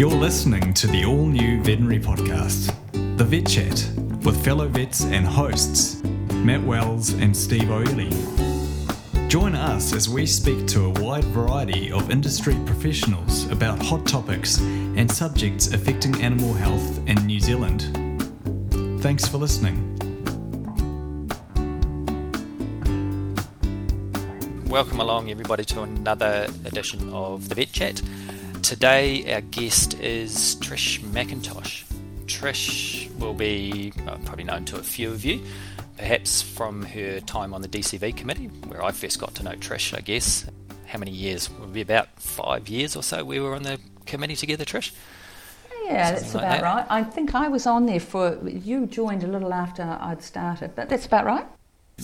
You're listening to the all new veterinary podcast, The Vet Chat, with fellow vets and hosts, Matt Wells and Steve O'Leary. Join us as we speak to a wide variety of industry professionals about hot topics and subjects affecting animal health in New Zealand. Thanks for listening. Welcome along, everybody, to another edition of the Vet Chat. Today, our guest is Trish McIntosh. Trish will be uh, probably known to a few of you, perhaps from her time on the DCV committee, where I first got to know Trish, I guess. How many years? It would be about five years or so we were on the committee together, Trish. Yeah, that's like about that. right. I think I was on there for, you joined a little after I'd started, but that's about right.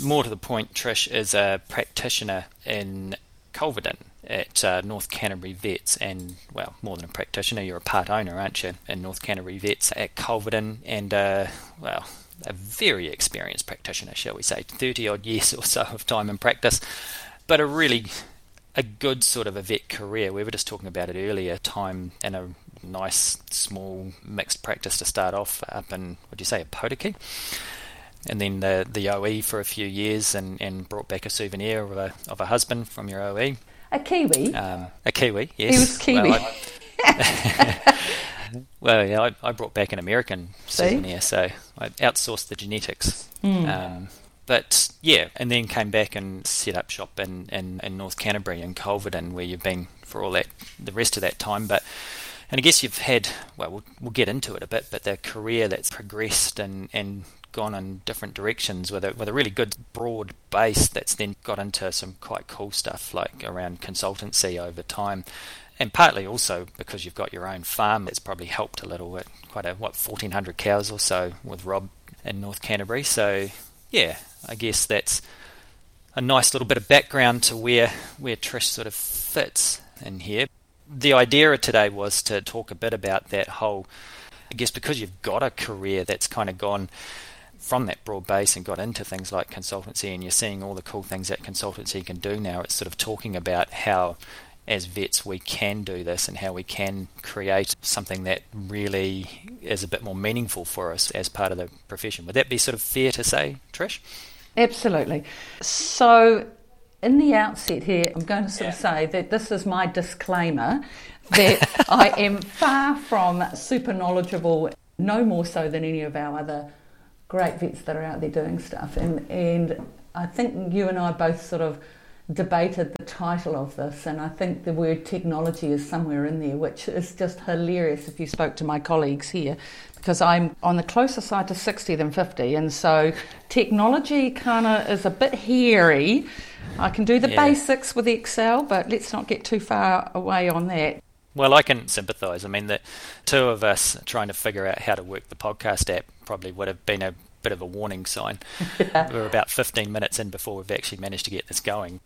More to the point, Trish is a practitioner in Culverden at uh, North Canterbury Vets, and well, more than a practitioner, you're a part owner, aren't you, in North Canterbury Vets at Culverden, and uh, well, a very experienced practitioner, shall we say, 30 odd years or so of time in practice, but a really a good sort of a vet career. We were just talking about it earlier, time in a nice small mixed practice to start off up in, what do you say, Opotiki? and then the the OE for a few years, and, and brought back a souvenir of a of a husband from your OE, A Kiwi. um, a Kiwi. Yes, He was Kiwi. Well, I, well, yeah, I, I brought back an American See? souvenir, so I outsourced the genetics. Hmm. Um, but yeah, and then came back and set up shop in, in, in North Canterbury in Culverden, where you've been for all that the rest of that time. But and I guess you've had well, we'll, we'll get into it a bit, but the career that's progressed and, and gone in different directions with a with a really good broad base that's then got into some quite cool stuff like around consultancy over time. And partly also because you've got your own farm, it's probably helped a little bit. Quite a what fourteen hundred cows or so with Rob in North Canterbury. So yeah, I guess that's a nice little bit of background to where where Trish sort of fits in here. The idea of today was to talk a bit about that whole I guess because you've got a career that's kind of gone from that broad base and got into things like consultancy and you're seeing all the cool things that consultancy can do now, it's sort of talking about how as vets we can do this and how we can create something that really is a bit more meaningful for us as part of the profession. Would that be sort of fair to say, Trish? Absolutely. So, in the outset here, I'm going to sort of say that this is my disclaimer that I am far from super knowledgeable, no more so than any of our other great vets that are out there doing stuff. And, and I think you and I both sort of debated the title of this, and I think the word technology is somewhere in there, which is just hilarious if you spoke to my colleagues here, because I'm on the closer side to 60 than 50, and so technology kind of is a bit hairy. I can do the Yeah. basics with Excel, but let's not get too far away on that. Well, I can sympathise. I mean, the two of us trying to figure out how to work the podcast app probably would have been a bit of a warning sign. We're about 15 minutes in before we've actually managed to get this going.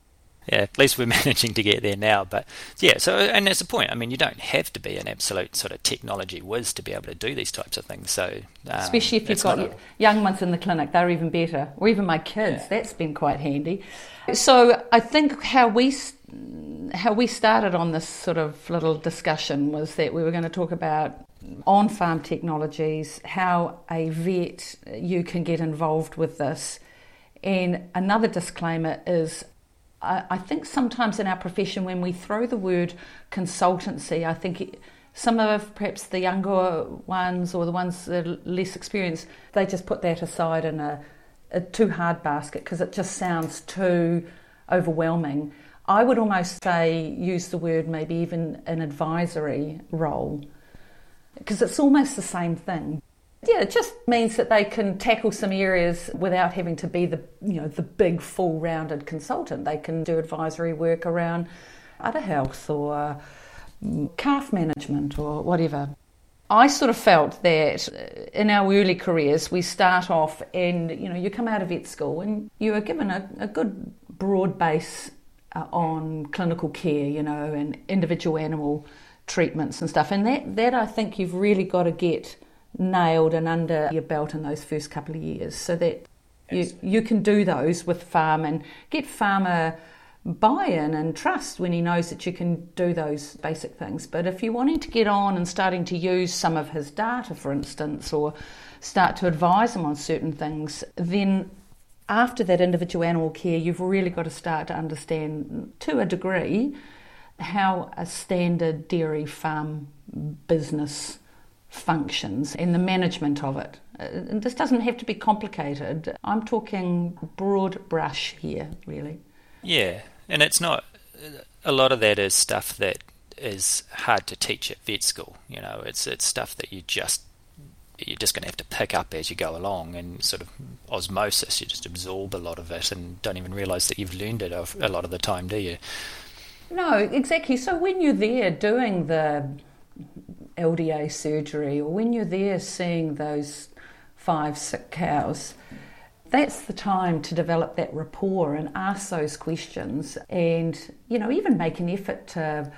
Yeah, at least we're managing to get there now. But yeah, so and that's the point. I mean, you don't have to be an absolute sort of technology whiz to be able to do these types of things. So um, Especially if you've got a- young ones in the clinic, they're even better. Or even my kids, that's been quite handy. So I think how we how we started on this sort of little discussion was that we were going to talk about on-farm technologies, how a vet you can get involved with this, and another disclaimer is I, think sometimes in our profession, when we throw the word consultancy, I think some of perhaps the younger ones or the ones that are less experienced, they just put that aside in a, a too hard basket because it just sounds too overwhelming. I would almost say use the word maybe even an advisory role because it's almost the same thing. Yeah, it just means that they can tackle some areas without having to be the you know the big full rounded consultant. They can do advisory work around udder health or mm, calf management or whatever. I sort of felt that in our early careers we start off and you know you come out of vet school and you are given a, a good broad base uh, on clinical care, you know, and individual animal treatments and stuff. And that that I think you've really got to get nailed and under your belt in those first couple of years so that you, you can do those with farm and get farmer buy in and trust when he knows that you can do those basic things. But if you're wanting to get on and starting to use some of his data, for instance, or start to advise him on certain things, then after that individual animal care, you've really got to start to understand to a degree how a standard dairy farm business functions and the management of it. Uh, this doesn't have to be complicated. I'm talking broad brush here, really. Yeah, and it's not. A lot of that is stuff that is hard to teach at vet school. You know, it's it's stuff that you just you're just going to have to pick up as you go along and sort of osmosis. You just absorb a lot of it and don't even realise that you've learned it a lot of the time, do you? No, exactly. So when you're there doing the LDA surgery or when you're there seeing those five sick cows, that's the time to develop that rapport and ask those questions and, you know, even make an effort to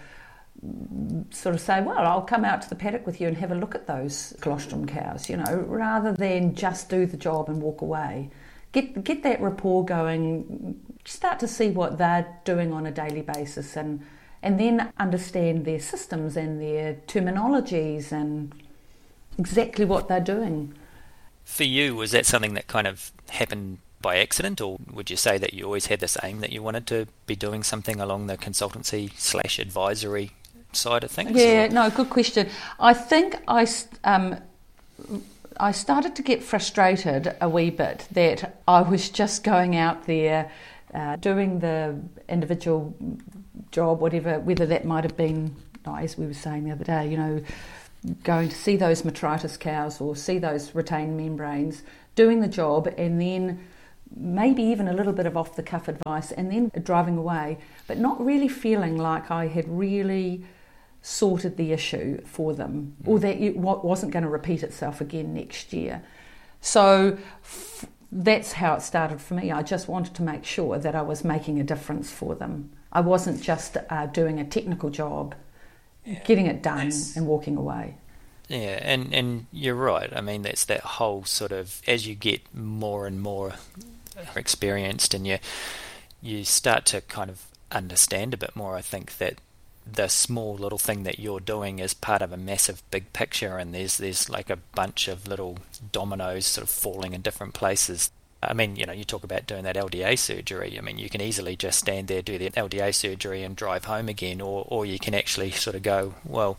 sort of say, well, I'll come out to the paddock with you and have a look at those colostrum cows, you know, rather than just do the job and walk away. Get, get that rapport going, start to see what they're doing on a daily basis and, and then understand their systems and their terminologies and exactly what they're doing. For you, was that something that kind of happened by accident, or would you say that you always had this aim that you wanted to be doing something along the consultancy slash advisory side of things? Yeah, or? no, good question. I think I um, I started to get frustrated a wee bit that I was just going out there uh, doing the individual job, whatever, whether that might have been, as we were saying the other day, you know, going to see those metritis cows or see those retained membranes, doing the job, and then maybe even a little bit of off the cuff advice, and then driving away, but not really feeling like I had really sorted the issue for them or that it wasn't going to repeat itself again next year. So f- that's how it started for me. I just wanted to make sure that I was making a difference for them. I wasn't just uh, doing a technical job, yeah, getting it done and walking away. Yeah, and, and you're right. I mean, that's that whole sort of as you get more and more experienced and you you start to kind of understand a bit more. I think that the small little thing that you're doing is part of a massive big picture and there's there's like a bunch of little dominoes sort of falling in different places. I mean, you know, you talk about doing that LDA surgery. I mean, you can easily just stand there, do the LDA surgery, and drive home again, or or you can actually sort of go, well,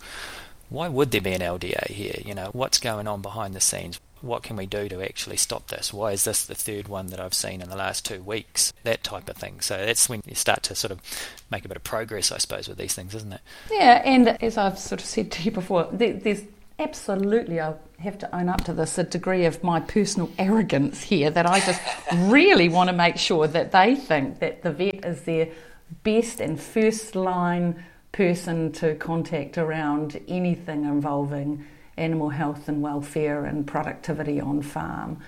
why would there be an LDA here? You know, what's going on behind the scenes? What can we do to actually stop this? Why is this the third one that I've seen in the last two weeks? That type of thing. So that's when you start to sort of make a bit of progress, I suppose, with these things, isn't it? Yeah, and as I've sort of said to you before, there's absolutely, I have to own up to this, a degree of my personal arrogance here that I just really want to make sure that they think that the vet is their best and first line person to contact around anything involving animal health and welfare and productivity on farm.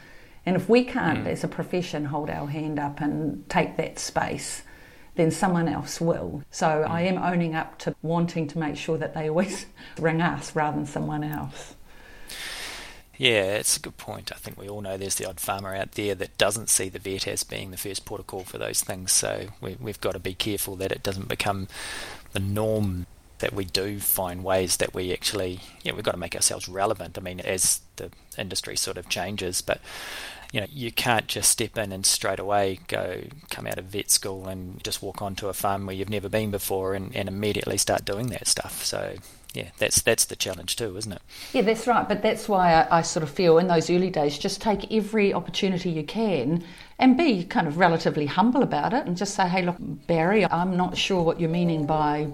And if we can't, mm. as a profession, hold our hand up and take that space, then someone else will. So mm. I am owning up to wanting to make sure that they always ring us rather than someone else. Yeah, it's a good point. I think we all know there's the odd farmer out there that doesn't see the vet as being the first port of call for those things. So we, we've got to be careful that it doesn't become the norm that we do find ways that we actually, yeah, we've got to make ourselves relevant. I mean, as the industry sort of changes, but you know, you can't just step in and straight away go come out of vet school and just walk onto a farm where you've never been before and, and immediately start doing that stuff. So yeah, that's that's the challenge too, isn't it? Yeah, that's right. But that's why I, I, sort of feel in those early days, just take every opportunity you can and be kind of relatively humble about it, and just say, "Hey, look, Barry, I'm not sure what you're meaning by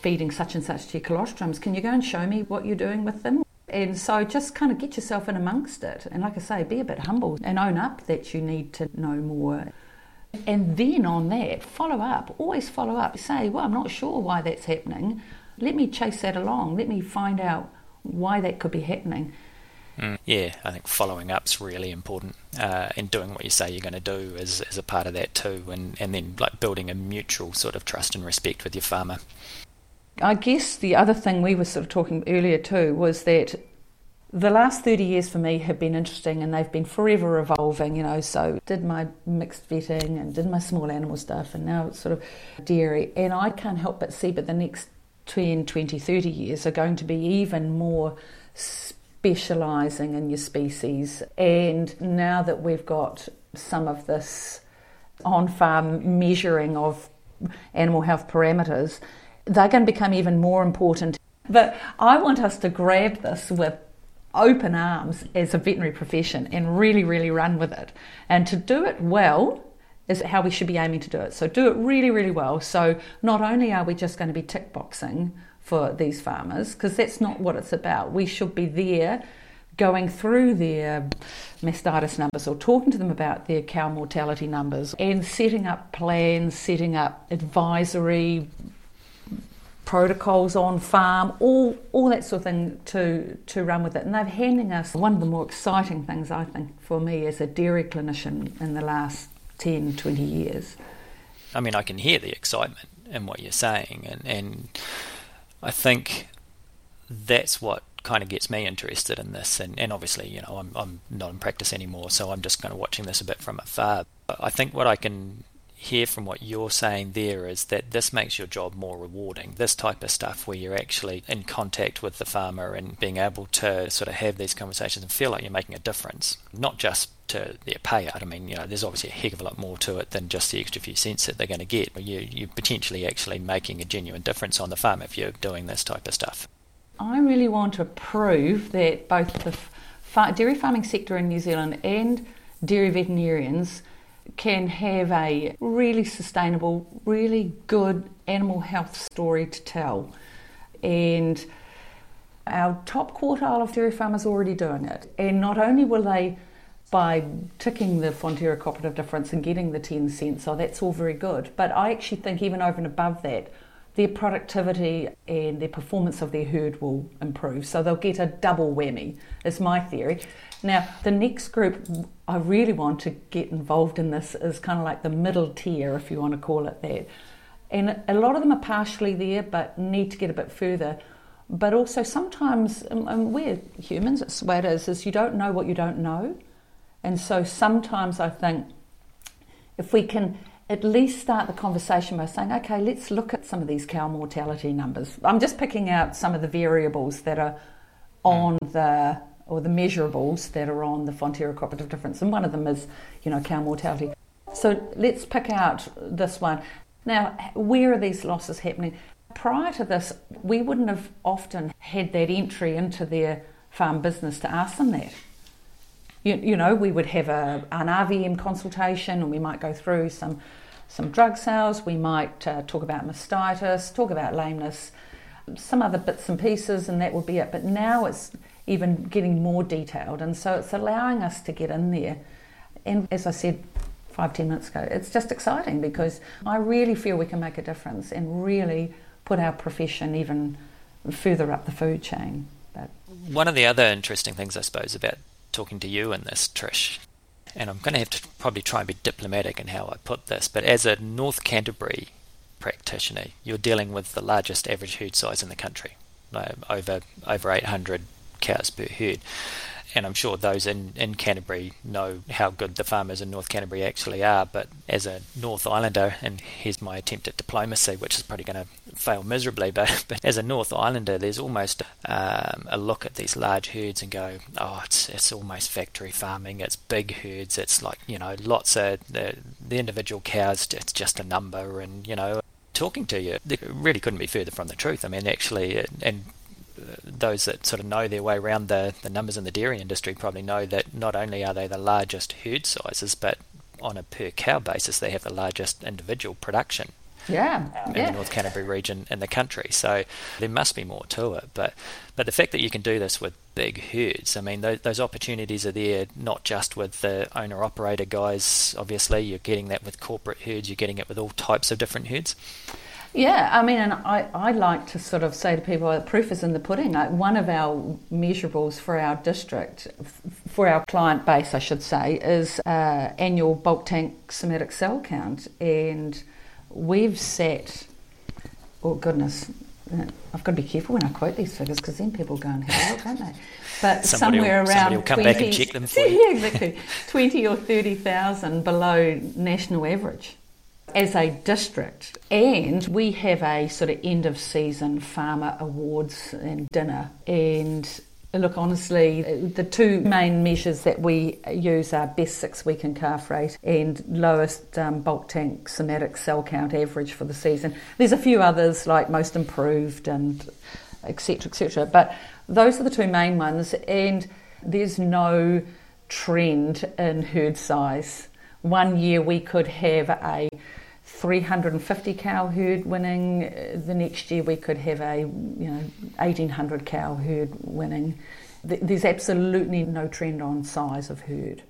feeding such and such to your colostrums. Can you go and show me what you're doing with them?" And so just kind of get yourself in amongst it, and like I say, be a bit humble and own up that you need to know more. And then on that, follow up. Always follow up. Say, well, I'm not sure why that's happening let me chase that along. Let me find out why that could be happening. Mm, yeah, I think following up's really important, uh, and doing what you say you're going to do is, is a part of that too, and, and then like building a mutual sort of trust and respect with your farmer. I guess the other thing we were sort of talking earlier too was that the last 30 years for me have been interesting and they've been forever evolving, you know. So, did my mixed vetting and did my small animal stuff, and now it's sort of dairy. And I can't help but see, but the next 10, 20, 30 years are going to be even more specialising in your species. And now that we've got some of this on farm measuring of animal health parameters, they're going to become even more important. But I want us to grab this with open arms as a veterinary profession and really, really run with it. And to do it well is how we should be aiming to do it. So do it really, really well. So not only are we just going to be tick boxing for these farmers, because that's not what it's about. We should be there going through their mastitis numbers or talking to them about their cow mortality numbers and setting up plans, setting up advisory protocols on farm, all all that sort of thing to to run with it. And they're handing us one of the more exciting things I think for me as a dairy clinician in the last 10, 20 years. I mean, I can hear the excitement in what you're saying, and and I think that's what kind of gets me interested in this. And, and obviously, you know, I'm I'm not in practice anymore, so I'm just kind of watching this a bit from afar. But I think what I can hear from what you're saying there is that this makes your job more rewarding. This type of stuff where you're actually in contact with the farmer and being able to sort of have these conversations and feel like you're making a difference, not just to their payout. I mean, you know, there's obviously a heck of a lot more to it than just the extra few cents that they're going to get. You, you're potentially actually making a genuine difference on the farm if you're doing this type of stuff. I really want to prove that both the dairy farming sector in New Zealand and dairy veterinarians can have a really sustainable, really good animal health story to tell. And our top quartile of dairy farmers are already doing it. And not only will they, by ticking the Fonterra cooperative difference and getting the 10 cents, so that's all very good. But I actually think even over and above that, their productivity and their performance of their herd will improve. So they'll get a double whammy, is my theory. Now, the next group I really want to get involved in this is kind of like the middle tier, if you want to call it that. And a lot of them are partially there, but need to get a bit further. But also sometimes, and we're humans, it's the way it is, is you don't know what you don't know. And so sometimes I think if we can at least start the conversation by saying, okay, let's look at some of these cow mortality numbers. I'm just picking out some of the variables that are hmm. on the or the measurables that are on the Fonterra cooperative difference, and one of them is, you know, cow mortality. So let's pick out this one. Now, where are these losses happening? Prior to this, we wouldn't have often had that entry into their farm business to ask them that. You, you know, we would have a, an RVM consultation and we might go through some, some drug sales, we might uh, talk about mastitis, talk about lameness, some other bits and pieces, and that would be it. But now it's even getting more detailed. And so it's allowing us to get in there. And as I said five, ten minutes ago, it's just exciting because I really feel we can make a difference and really put our profession even further up the food chain. But one of the other interesting things, I suppose, about talking to you in this, Trish, and I'm going to have to probably try and be diplomatic in how I put this, but as a North Canterbury practitioner, you're dealing with the largest average herd size in the country, over over 800 cows per herd. And I'm sure those in, in Canterbury know how good the farmers in North Canterbury actually are. But as a North Islander, and here's my attempt at diplomacy, which is probably going to fail miserably, but, but as a North Islander, there's almost um, a look at these large herds and go, oh, it's it's almost factory farming. It's big herds. It's like you know, lots of the the individual cows. It's just a number, and you know, talking to you, it really couldn't be further from the truth. I mean, actually, and those that sort of know their way around the, the numbers in the dairy industry probably know that not only are they the largest herd sizes, but on a per cow basis, they have the largest individual production. Yeah, um, in yeah. the North Canterbury region in the country. So there must be more to it. But but the fact that you can do this with big herds, I mean, those, those opportunities are there not just with the owner operator guys. Obviously, you're getting that with corporate herds. You're getting it with all types of different herds. Yeah, I mean, and I, I like to sort of say to people, the proof is in the pudding. Like one of our measurables for our district, for our client base, I should say, is uh, annual bulk tank somatic cell count. And we've set, oh goodness, I've got to be careful when I quote these figures because then people go and have a look, don't they? But Somebody somewhere will- around will come 20, back and check them for you. yeah, exactly, twenty or thirty thousand below national average as a district. And we have a sort of end of season farmer awards and dinner. And look, honestly, the two main measures that we use are best six week in calf rate and lowest um, bulk tank somatic cell count average for the season. There's a few others like most improved and etc. etc. But those are the two main ones. And there's no trend in herd size. One year we could have a 350 cow herd winning. The next year we could have a you know 1800 cow herd winning. There's absolutely no trend on size of herd,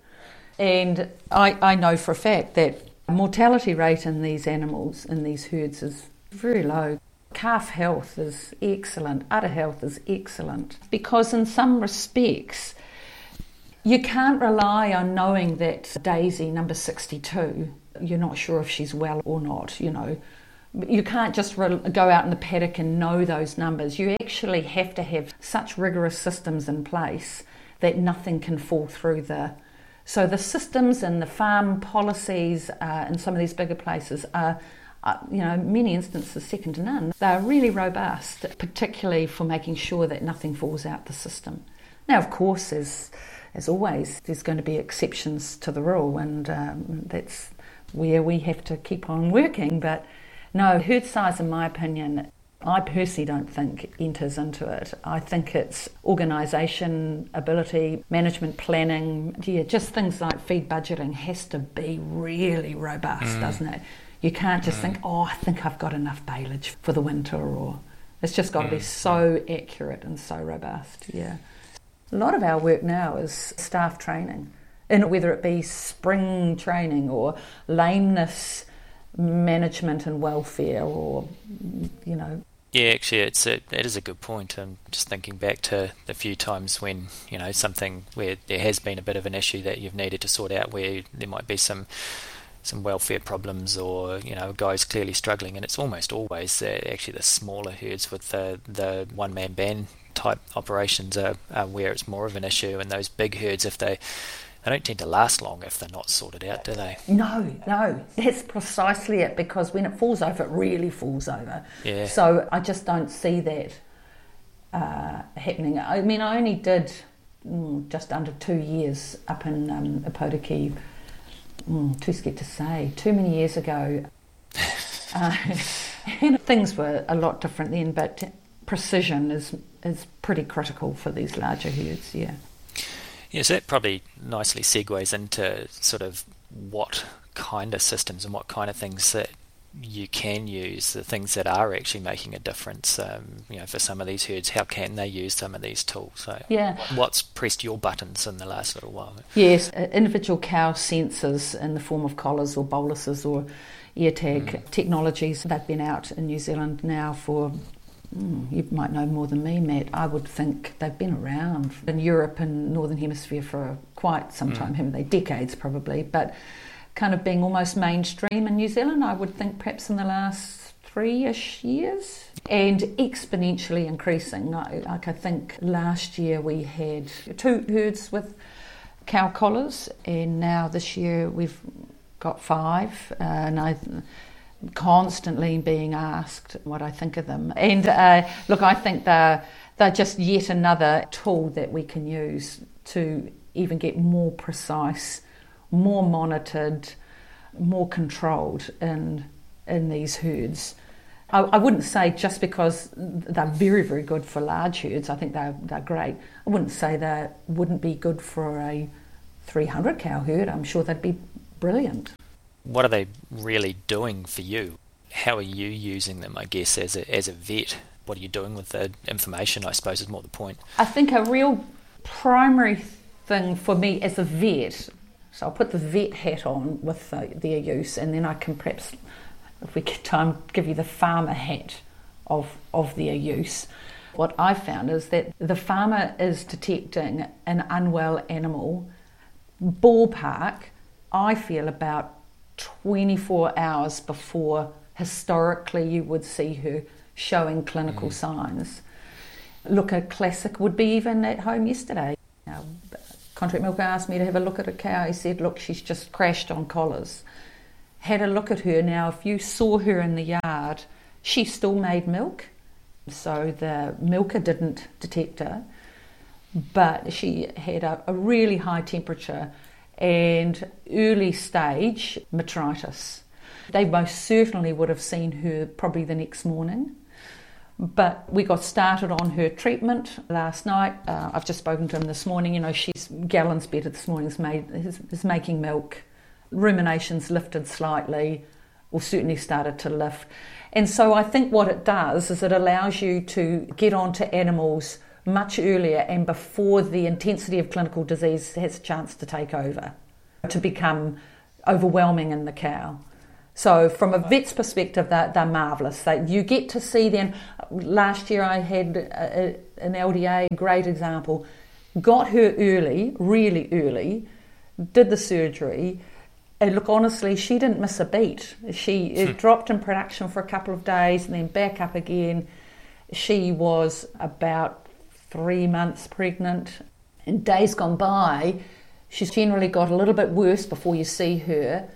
and I, I know for a fact that mortality rate in these animals in these herds is very low. Calf health is excellent. Udder health is excellent because in some respects you can't rely on knowing that Daisy, number 62, you're not sure if she's well or not, you know. You can't just re- go out in the paddock and know those numbers. You actually have to have such rigorous systems in place that nothing can fall through the. So the systems and the farm policies uh, in some of these bigger places are, uh, you know, many instances second to none. They're really robust, particularly for making sure that nothing falls out the system. Now, of course, as as always, there's going to be exceptions to the rule, and um, that's where we have to keep on working. But no, herd size, in my opinion, I personally don't think enters into it. I think it's organisation, ability, management planning, yeah, just things like feed budgeting has to be really robust, mm. doesn't it? You can't just mm. think, oh, I think I've got enough baleage for the winter, or it's just got to be mm. so accurate and so robust, yeah. A lot of our work now is staff training, and whether it be spring training or lameness management and welfare, or you know, Yeah, actually, it's a, it is a good point. I'm just thinking back to the few times when you know something where there has been a bit of an issue that you've needed to sort out, where there might be some some welfare problems, or you know, a guy's clearly struggling, and it's almost always uh, actually the smaller herds with the the one man band type operations are, are where it's more of an issue, and those big herds, if they they don't tend to last long if they're not sorted out, do they? No, no, that's precisely it because when it falls over, it really falls over. Yeah. So I just don't see that uh, happening. I mean, I only did mm, just under two years up in um, Opotiki, mm, too scared to say, too many years ago. uh, and things were a lot different then, but precision is, is pretty critical for these larger herds, yeah. Yes, that probably nicely segues into sort of what kind of systems and what kind of things that you can use, the things that are actually making a difference. Um, you know, for some of these herds, how can they use some of these tools? So, Yeah. what's pressed your buttons in the last little while? Yes, uh, individual cow sensors in the form of collars or boluses or ear tag technologies. They've been out in New Zealand now for, mm, you might know more than me, Matt. I would think they've been around in Europe and Northern Hemisphere for quite some time, haven't they? Decades probably, but kind of being almost mainstream in New Zealand, I would think perhaps in the last three ish years and exponentially increasing. I- Like I think last year we had two herds with cow collars, and now this year we've got five, uh, and I constantly being asked what I think of them. And uh, look, I think they're they're just yet another tool that we can use to even get more precise, more monitored, more controlled in in these herds. I, wouldn't say just because they're very, very good for large herds. I think they're they're great. I wouldn't say they wouldn't be good for a 300 cow herd. I'm sure they'd be brilliant. What are they really doing for you? How are you using them? I guess as a as a vet, what are you doing with the information? I suppose is more the point. I think a real primary thing for me as a vet, so I'll put the vet hat on with the, their use, and then I can perhaps, if we get time, give you the farmer hat of, of their use. What I found is that the farmer is detecting an unwell animal ballpark, I feel about 24 hours before historically you would see her showing clinical mm. signs. Look, a classic would be even at home yesterday. Our contract milker asked me to have a look at a cow. He said, Look, she's just crashed on collars. Had a look at her. Now, if you saw her in the yard, she still made milk. So the milker didn't detect her, but she had a, a really high temperature and early stage metritis. They most certainly would have seen her probably the next morning. But we got started on her treatment last night. Uh, I've just spoken to him this morning. You know, she's gallons better this morning, is, made, is, is making milk. Ruminations lifted slightly, or certainly started to lift. And so I think what it does is it allows you to get onto animals much earlier and before the intensity of clinical disease has a chance to take over, to become overwhelming in the cow. So, from a vet's perspective, they're, they're marvellous. They, you get to see them. Last year, I had a, a, an LDA, great example. Got her early, really early, did the surgery. And look, honestly, she didn't miss a beat. She hmm. dropped in production for a couple of days and then back up again. She was about three months pregnant. In days gone by, she's generally got a little bit worse before you see her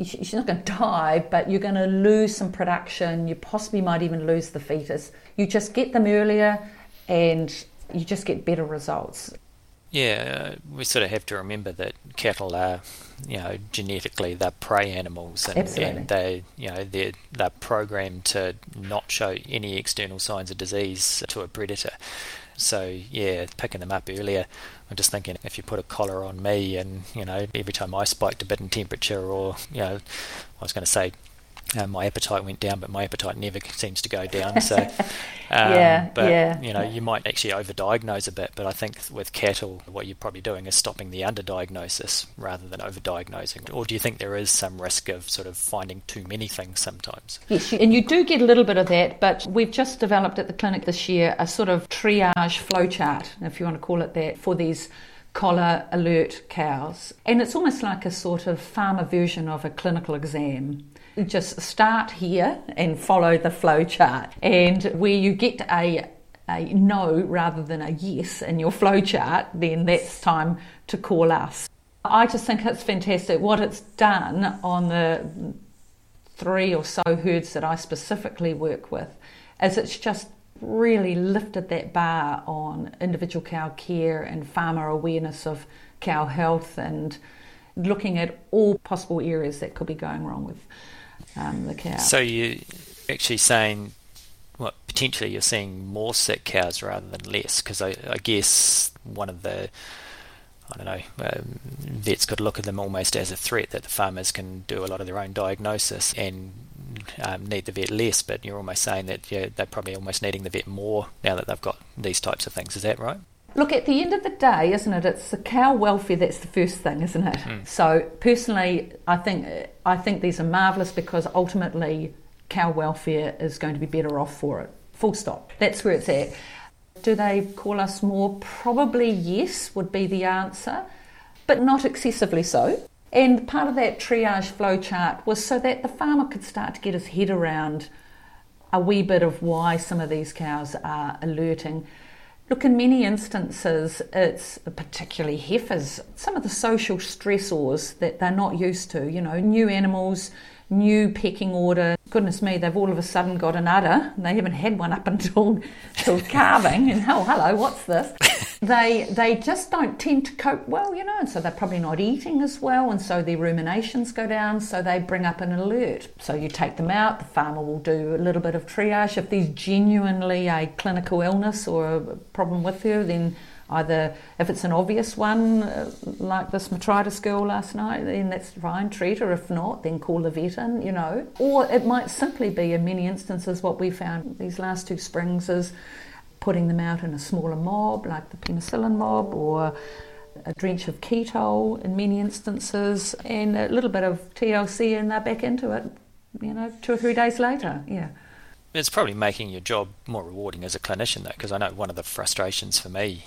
she's not going to die, but you're going to lose some production. You possibly might even lose the fetus. You just get them earlier and you just get better results. Yeah, uh, we sort of have to remember that cattle are, you know, genetically they're prey animals, and, and they, you know, they're they're programmed to not show any external signs of disease to a predator. So yeah, picking them up earlier. I'm just thinking if you put a collar on me, and you know, every time I spiked a bit in temperature, or you know, I was going to say uh, my appetite went down, but my appetite never seems to go down. So, um, yeah, but yeah. you know, you might actually overdiagnose a bit. But I think with cattle, what you're probably doing is stopping the underdiagnosis rather than overdiagnosing. Or do you think there is some risk of sort of finding too many things sometimes? Yes, and you do get a little bit of that. But we've just developed at the clinic this year a sort of triage flowchart, if you want to call it that, for these collar alert cows. And it's almost like a sort of farmer version of a clinical exam just start here and follow the flow chart. And where you get a a no rather than a yes in your flow chart, then that's time to call us. I just think it's fantastic what it's done on the three or so herds that I specifically work with, is it's just really lifted that bar on individual cow care and farmer awareness of cow health and looking at all possible areas that could be going wrong with um, the cow. So you're actually saying, well, potentially you're seeing more sick cows rather than less, because I, I, guess one of the I don't know, um, vets could look at them almost as a threat that the farmers can do a lot of their own diagnosis and um, need the vet less, but you're almost saying that yeah, they're probably almost needing the vet more now that they've got these types of things. Is that right? Look, at the end of the day, isn't it? It's the cow welfare that's the first thing, isn't it? Mm. So personally, I think I think these are marvellous because ultimately, cow welfare is going to be better off for it. Full stop. That's where it's at. Do they call us more? Probably yes, would be the answer, but not excessively so. And part of that triage flow chart was so that the farmer could start to get his head around a wee bit of why some of these cows are alerting. Look, in many instances, it's particularly heifers, some of the social stressors that they're not used to. You know, new animals, new pecking order. Goodness me, they've all of a sudden got an udder. They haven't had one up until, until calving. And oh, hello, what's this? They they just don't tend to cope well, you know, and so they're probably not eating as well, and so their ruminations go down. So they bring up an alert. So you take them out. The farmer will do a little bit of triage. If there's genuinely a clinical illness or a problem with her, then Either if it's an obvious one, uh, like this metritis girl last night, then that's fine, treat her. If not, then call the vet in, you know. Or it might simply be, in many instances, what we found these last two springs is putting them out in a smaller mob, like the penicillin mob, or a drench of ketol in many instances, and a little bit of TLC, and they're back into it, you know, two or three days later. Yeah. It's probably making your job more rewarding as a clinician, though, because I know one of the frustrations for me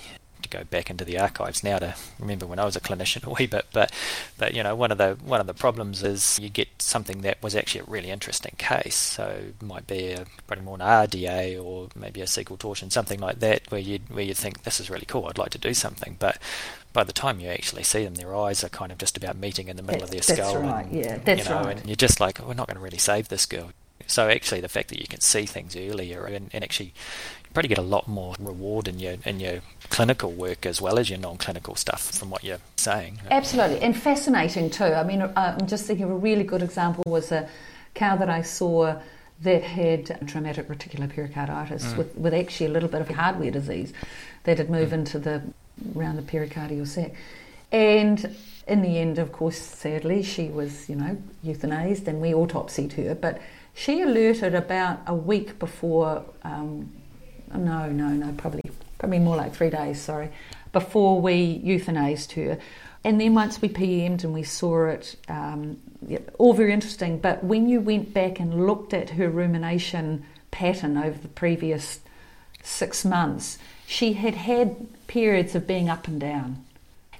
to go back into the archives now to remember when I was a clinician a wee bit, but but you know one of the one of the problems is you get something that was actually a really interesting case, so it might be a probably more an RDA or maybe a caecal torsion, something like that, where you where you think this is really cool, I'd like to do something, but by the time you actually see them, their eyes are kind of just about meeting in the middle That's- of their skull. right, and, yeah, that's you know, right. And you're just like, oh, we're not going to really save this girl. So actually, the fact that you can see things earlier and, and actually probably get a lot more reward in your in your clinical work as well as your non-clinical stuff from what you're saying. Absolutely, and fascinating too. I mean, uh, I'm just thinking of a really good example was a cow that I saw that had traumatic reticular pericarditis with, with actually a little bit of hardware disease that had moved into the around the pericardial sac. And in the end, of course, sadly, she was, you know, euthanized and we autopsied her. But she alerted about a week before, um, no, no, no, probably, probably more like three days, sorry, before we euthanized her. And then once we PM'd and we saw it, um, all very interesting. But when you went back and looked at her rumination pattern over the previous six months, she had had periods of being up and down.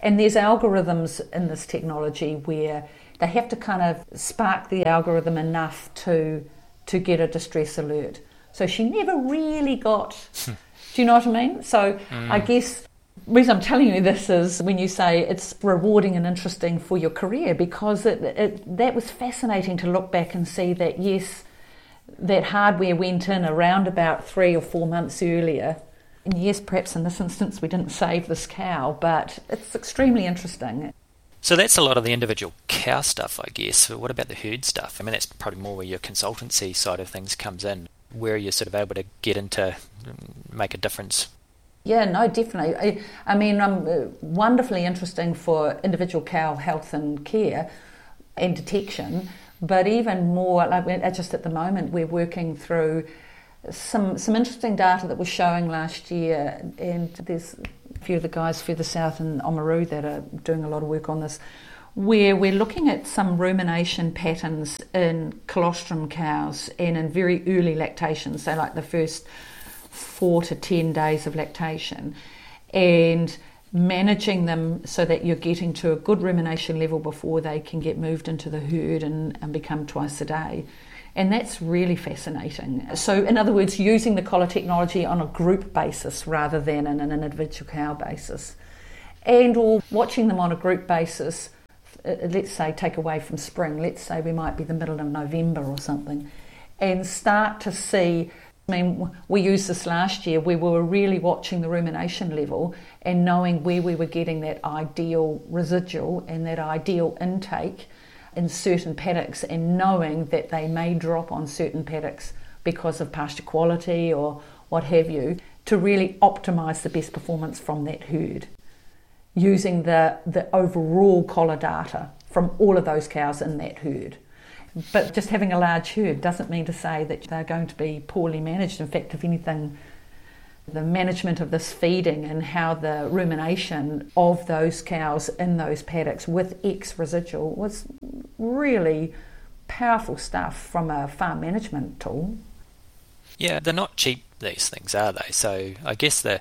And there's algorithms in this technology where they have to kind of spark the algorithm enough to to get a distress alert. So she never really got. do you know what I mean? So mm. I guess the reason I'm telling you this is when you say it's rewarding and interesting for your career because it, it that was fascinating to look back and see that yes, that hardware went in around about three or four months earlier. And yes, perhaps in this instance we didn't save this cow, but it's extremely interesting. So that's a lot of the individual cow stuff, I guess. But what about the herd stuff? I mean, that's probably more where your consultancy side of things comes in, where you're sort of able to get into, make a difference. Yeah, no, definitely. I, I mean, um, uh, wonderfully interesting for individual cow health and care and detection, but even more, like we're- just at the moment, we're working through some some interesting data that was showing last year, and there's a few of the guys further south in Oamaru that are doing a lot of work on this, where we're looking at some rumination patterns in colostrum cows and in very early lactation, so like the first four to ten days of lactation, and managing them so that you're getting to a good rumination level before they can get moved into the herd and, and become twice a day. And that's really fascinating. So, in other words, using the collar technology on a group basis rather than on an individual cow basis. And or watching them on a group basis, Uh, let's say take away from spring, let's say we might be the middle of November or something, and start to see. I mean, we used this last year we were really watching the rumination level and knowing where we were getting that ideal residual and that ideal intake in certain paddocks and knowing that they may drop on certain paddocks because of pasture quality or what have you to really optimize the best performance from that herd using the, the overall collar data from all of those cows in that herd. But just having a large herd doesn't mean to say that they're going to be poorly managed. In fact, if anything, the management of this feeding and how the rumination of those cows in those paddocks with X residual was really powerful stuff from a farm management tool. Yeah, they're not cheap, these things, are they? So I guess the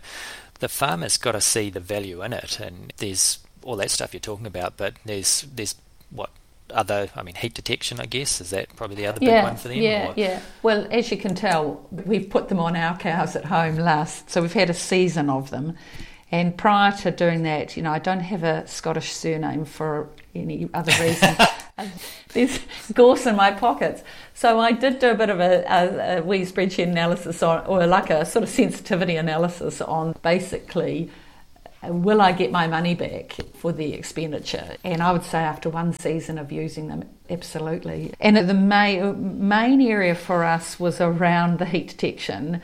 the farmer's got to see the value in it, and there's all that stuff you're talking about, but there's there's what other I mean heat detection I guess is that probably the other big one for them Yeah, or- yeah. Well, as you can tell, we've put them on our cows at home last, so we've had a season of them. And prior to doing that, you know, I don't have a Scottish surname for any other reason. There's gorse in my pockets. So I did do a bit of a, a, a wee spreadsheet analysis on, or like a sort of sensitivity analysis on basically uh, will I get my money back for the expenditure? And I would say after one season of using them, absolutely. And the main, main area for us was around the heat detection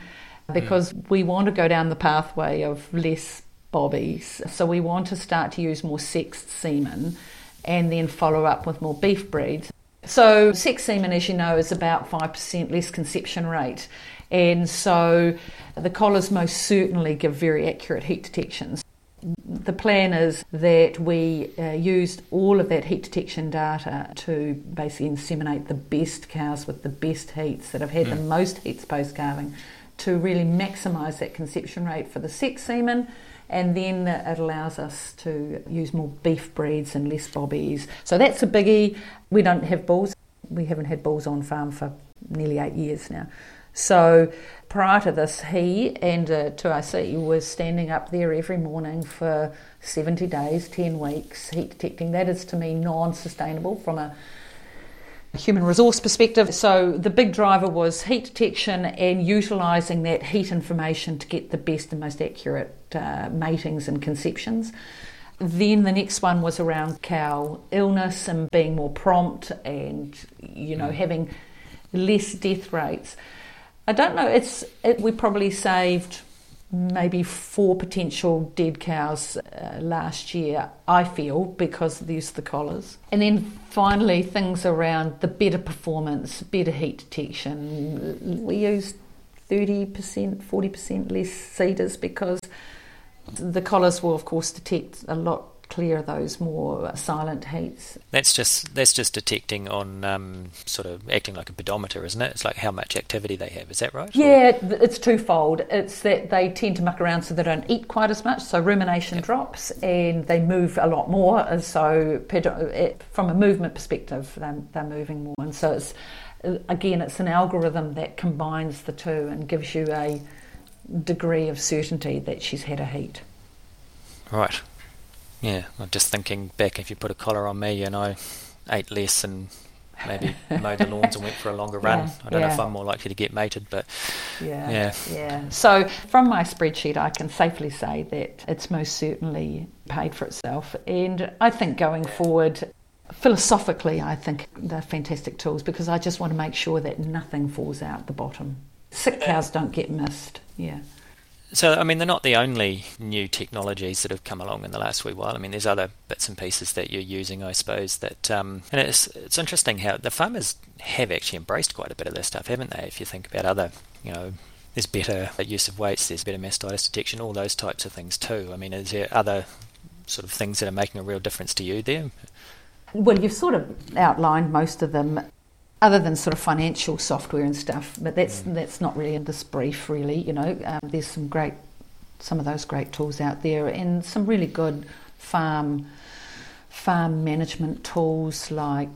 because we want to go down the pathway of less bobbies. So we want to start to use more sexed semen and then follow up with more beef breeds. So sex semen, as you know, is about 5% less conception rate. And so the collars most certainly give very accurate heat detections. The plan is that we uh, used all of that heat detection data to basically inseminate the best cows with the best heats that have had the most heats post calving to really maximise that conception rate for the sex semen and then it allows us to use more beef breeds and less bobbies. So that's a biggie. We don't have bulls. We haven't had bulls on farm for nearly eight years now. So prior to this, he and uh, 2IC was standing up there every morning for 70 days, 10 weeks, heat detecting. That is to me non sustainable from a human resource perspective. So the big driver was heat detection and utilising that heat information to get the best and most accurate uh, matings and conceptions. Then the next one was around cow illness and being more prompt and you know having less death rates. I don't know. It's it, we probably saved maybe four potential dead cows uh, last year, I feel, because of the use of the collars. And then finally, things around the better performance, better heat detection. We used 30%, 40% less CIDRs because the collars will, of course, detect a lot clear those more silent heats. That's just that's just detecting on um, sort of acting like a pedometer, isn't it? It's like how much activity they have. Is that right? Yeah, or? it's twofold. It's that they tend to muck around so they don't eat quite as much, so rumination yep. drops, and they move a lot more. And so from a movement perspective, they're, they're moving more, and so it's again, it's an algorithm that combines the two and gives you a degree of certainty that she's had a heat. Right. Yeah, I'm just thinking back if you put a collar on me and I ate less and maybe mowed the lawns and went for a longer run. Yeah, I don't yeah. know if I'm more likely to get mated, but yeah, yeah, yeah. So from my spreadsheet, I can safely say that it's most certainly paid for itself, and I think going forward. Philosophically, I think they're fantastic tools because I just want to make sure that nothing falls out the bottom. Sick cows don't get missed. Yeah. So, I mean, they're not the only new technologies that have come along in the last wee while. I mean, there's other bits and pieces that you're using, I suppose. That um, and it's it's interesting how the farmers have actually embraced quite a bit of this stuff, haven't they? If you think about other, you know, there's better use of weights, there's better mastitis detection, all those types of things too. I mean, is there other sort of things that are making a real difference to you there? Well, you've sort of outlined most of them other than sort of financial software and stuff. But that's mm. that's not really in this brief, really. You know, um, there's some great, some of those great tools out there, and some really good farm farm management tools like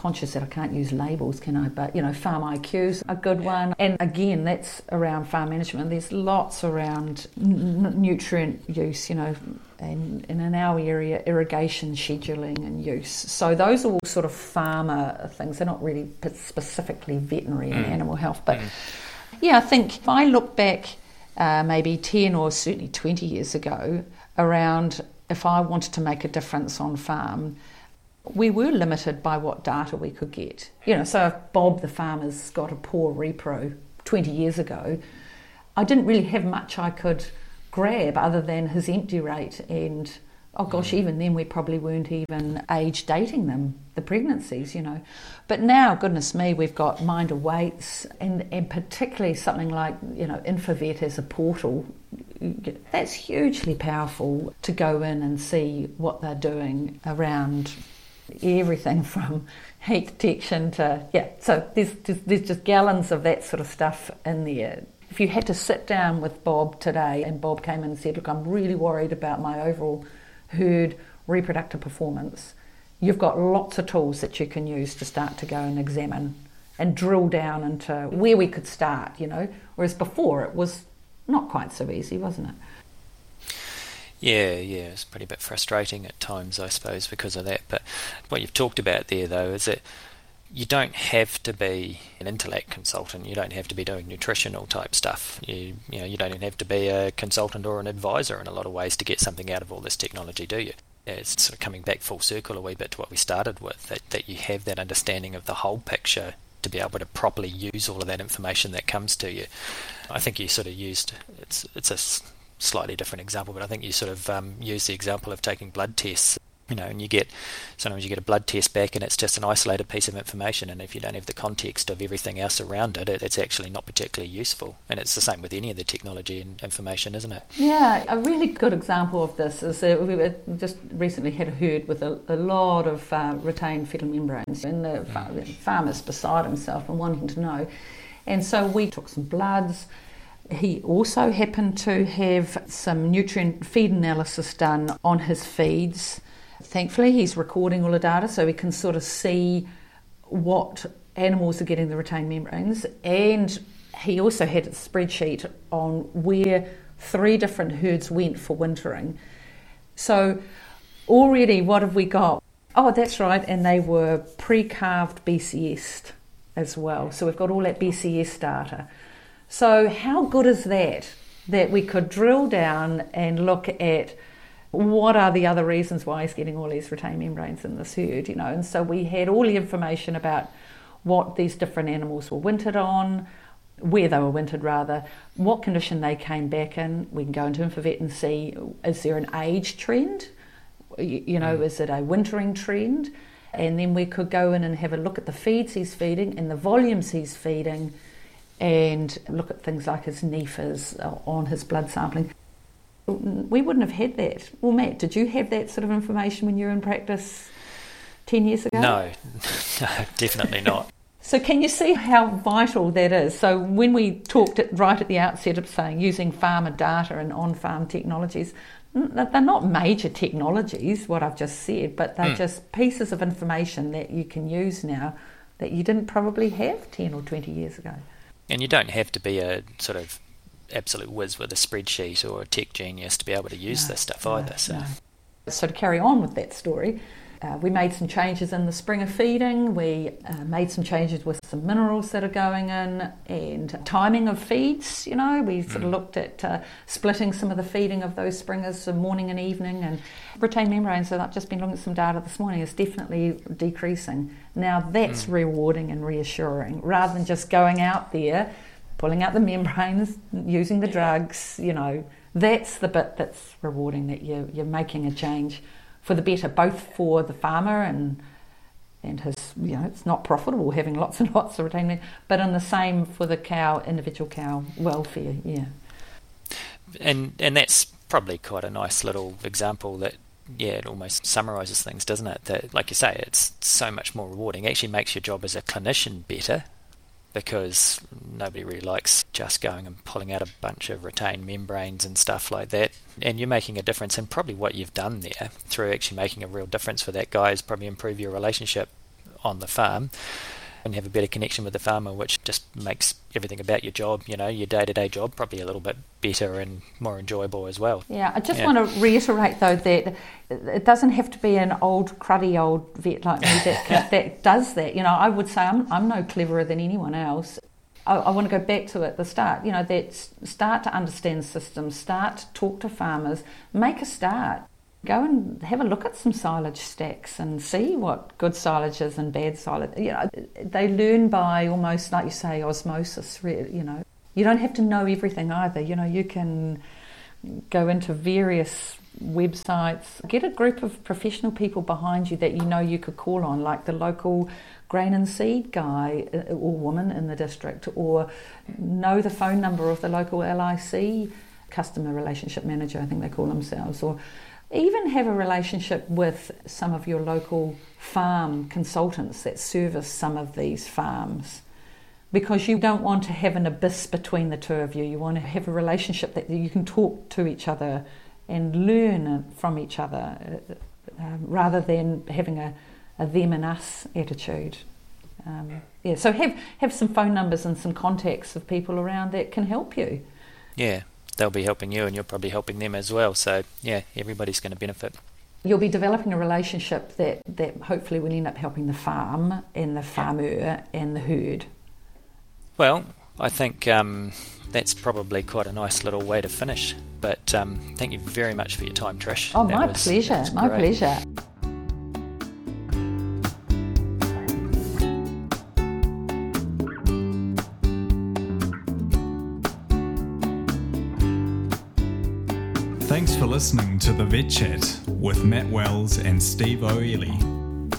conscious that I can't use labels, can I? But you know, Farm IQ's a good one, and again, that's around farm management. There's lots around n- nutrient use, you know, and, and in our area, irrigation scheduling and use. So those are all sort of farmer things. They're not really specifically veterinary and mm. animal health, but mm. yeah, I think if I look back, uh, maybe ten or certainly twenty years ago, around if I wanted to make a difference on farm we were limited by what data we could get. You know, so if Bob the farmer's got a poor repro 20 years ago, I didn't really have much I could grab other than his empty rate and oh gosh, even then we probably weren't even age dating them, the pregnancies, you know. But now, goodness me, we've got MINDA weights and, and particularly something like, you know, Infovet as a portal. That's hugely powerful to go in and see what they're doing around everything from heat detection to yeah. So there's just, there's just gallons of that sort of stuff in there. If you had to sit down with Bob today and Bob came in and said, "Look, I'm really worried about my overall herd reproductive performance," you've got lots of tools that you can use to start to go and examine and drill down into where we could start. You know, whereas before it was not quite so easy, wasn't it? Yeah, yeah, it's pretty bit frustrating at times, I suppose, because of that. But what you've talked about there, though, is that you don't have to be an Intelect consultant. You don't have to be doing nutritional type stuff. You, you know, you don't even have to be a consultant or an advisor in a lot of ways to get something out of all this technology, do you? It's sort of coming back full circle a wee bit to what we started with. That that you have that understanding of the whole picture to be able to properly use all of that information that comes to you. I think you sort of used it's it's a slightly different example, but I think you sort of um, use the example of taking blood tests. You know, and you get sometimes you get a blood test back, and it's just an isolated piece of information. And if you don't have the context of everything else around it, it it's actually not particularly useful. And it's the same with any of the technology and information, isn't it? Yeah, a really good example of this is uh, we just recently had a herd with a, a lot of uh, retained fetal membranes, and the, mm. the farmer's beside himself and wanting to know. And so we took some bloods He also happened to have some nutrient feed analysis done on his feeds. Thankfully, he's recording all the data so we can sort of see what animals are getting the retained membranes. And he also had a spreadsheet on where three different herds went for wintering. So, already, what have we got? Oh, that's right, and they were pre carved BCS as well. So, we've got all that BCS data. So, how good is that? That we could drill down and look at what are the other reasons why he's getting all these retained membranes in this herd, you know? And so we had all the information about what these different animals were wintered on, where they were wintered rather, what condition they came back in. We can go into InfoVet and see is there an age trend? You, you know, mm. is it a wintering trend? And then we could go in and have a look at the feeds he's feeding and the volumes he's feeding and look at things like his NEFAs uh, on his blood sampling. We wouldn't have had that. Well, Matt, did you have that sort of information when you were in practice 10 years ago? No, no definitely not. So, can you see how vital that is? So, when we talked at, right at the outset of saying using farmer data and on farm technologies, they're not major technologies, what I've just said, but they're mm. just pieces of information that you can use now that you didn't probably have 10 or 20 years ago. And you don't have to be a sort of absolute whiz with a spreadsheet or a tech genius to be able to use no, this stuff no, either. So. No. so, to carry on with that story, uh, we made some changes in the springer feeding. We uh, made some changes with some minerals that are going in and timing of feeds. You know, we sort of mm. looked at uh, splitting some of the feeding of those springers morning and evening. And retained membranes, so I've just been looking at some data this morning, It's definitely decreasing. Now that's mm. rewarding and reassuring rather than just going out there, pulling out the membranes, using the drugs. You know, that's the bit that's rewarding that you're, you're making a change for the better, both for the farmer and and his you know it's not profitable having lots and lots of retained but in the same for the cow individual cow welfare yeah. And and that's probably quite a nice little example that yeah it almost summarizes things doesn't it? That like you say it's so much more rewarding. It actually makes your job as a clinician better because nobody really likes just going and pulling out a bunch of retained membranes and stuff like that. And you're making a difference, and probably what you've done there through actually making a real difference for that guy is probably improve your relationship on the farm and have a better connection with the farmer, which just makes everything about your job, you know, your day to day job, probably a little bit better and more enjoyable as well. Yeah, I just yeah. want to reiterate though that it doesn't have to be an old, cruddy old vet like me that, that does that. You know, I would say I'm, I'm no cleverer than anyone else. I, I want to go back to at the start, you know, that start to understand systems, start to talk to farmers, make a start go and have a look at some silage stacks and see what good silage is and bad silage. You know, they learn by almost like you say osmosis. You know, you don't have to know everything either. You know, you can go into various websites, get a group of professional people behind you that you know you could call on, like the local grain and seed guy uh, or woman in the district, or know the phone number of the local LIC customer relationship manager, I think they call themselves, or even have a relationship with some of your local farm consultants that service some of these farms because you don't want to have an abyss between the two of you. You want to have a relationship that you can talk to each other and learn from each other uh, um, rather than having a, a, them and us attitude. Um, yeah, so have have some phone numbers and some contacts of people around that can help you. Yeah, they'll be helping you and you're probably helping them as well. So, yeah, everybody's going to benefit. You'll be developing a relationship that, that hopefully will end up helping the farm and the farmer and the herd. Well, I think um, that's probably quite a nice little way to finish. But um, thank you very much for your time, Trish. Oh, that my was, pleasure. My pleasure. Listening to the Vet Chat with Matt Wells and Steve O'Ely.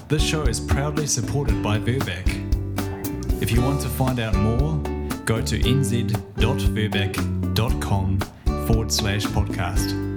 This show is proudly supported by Virbac. If you want to find out more, go to nz.virbac.com forward slash podcast.